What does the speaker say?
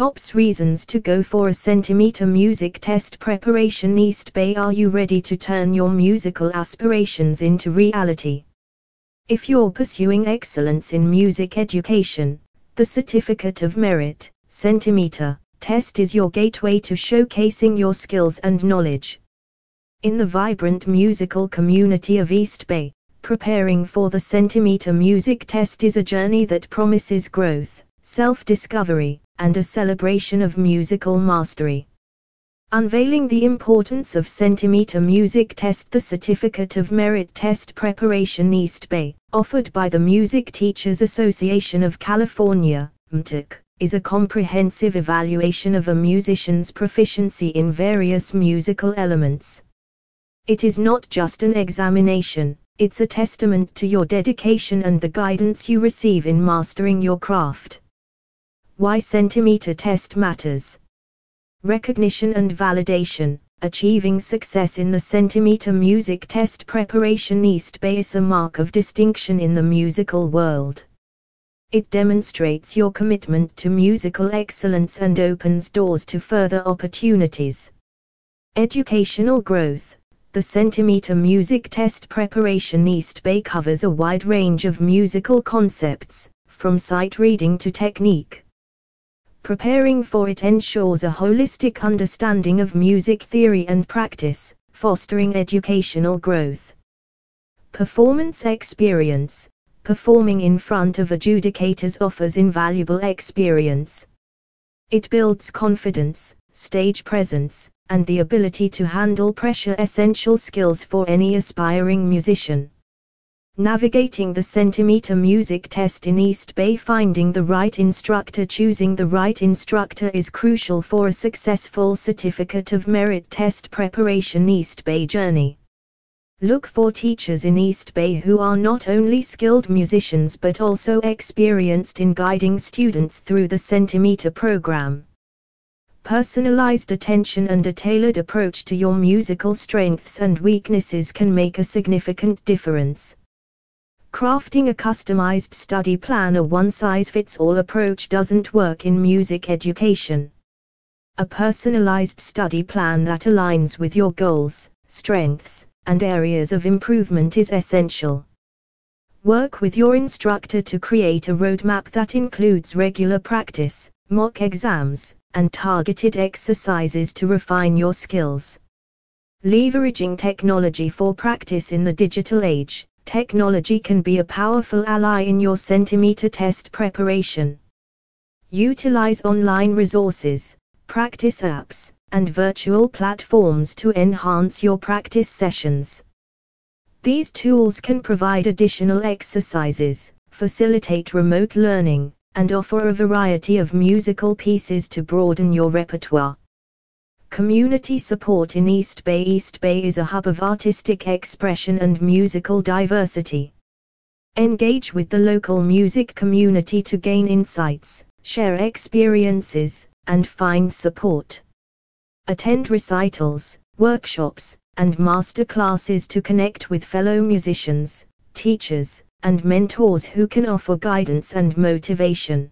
Tops reasons to go for a centimeter music test preparation East Bay Are you ready to turn your musical aspirations into reality? If you're pursuing excellence in music education, the Certificate of Merit, Centimeter, test is your gateway to showcasing your skills and knowledge. In the vibrant musical community of East Bay, preparing for the Centimeter Music Test is a journey that promises growth, self discovery, and a celebration of musical mastery. Unveiling the importance of Centimeter Music Test The Certificate of Merit Test Preparation East Bay, offered by the Music Teachers Association of California, is a comprehensive evaluation of a musician's proficiency in various musical elements. It is not just an examination, it's a testament to your dedication and the guidance you receive in mastering your craft. Why centimeter test matters. Recognition and validation. Achieving success in the centimeter music test preparation East Bay is a mark of distinction in the musical world. It demonstrates your commitment to musical excellence and opens doors to further opportunities. Educational growth. The Centimeter Music Test Preparation East Bay covers a wide range of musical concepts, from sight reading to technique. Preparing for it ensures a holistic understanding of music theory and practice, fostering educational growth. Performance experience Performing in front of adjudicators offers invaluable experience. It builds confidence, stage presence, and the ability to handle pressure essential skills for any aspiring musician. Navigating the centimeter music test in East Bay Finding the right instructor Choosing the right instructor is crucial for a successful Certificate of Merit test preparation East Bay journey. Look for teachers in East Bay who are not only skilled musicians but also experienced in guiding students through the centimeter program. Personalized attention and a tailored approach to your musical strengths and weaknesses can make a significant difference. Crafting a customized study plan a one-size-fits-all approach doesn't work in music education. A personalized study plan that aligns with your goals, strengths, and areas of improvement is essential. Work with your instructor to create a roadmap that includes regular practice, mock exams, and targeted exercises to refine your skills. Leveraging technology for practice in the digital age. Technology can be a powerful ally in your centimeter test preparation. Utilize online resources, practice apps, and virtual platforms to enhance your practice sessions. These tools can provide additional exercises, facilitate remote learning, and offer a variety of musical pieces to broaden your repertoire. Community support in East Bay East Bay is a hub of artistic expression and musical diversity. Engage with the local music community to gain insights, share experiences, and find support. Attend recitals, workshops, and master classes to connect with fellow musicians, teachers, and mentors who can offer guidance and motivation.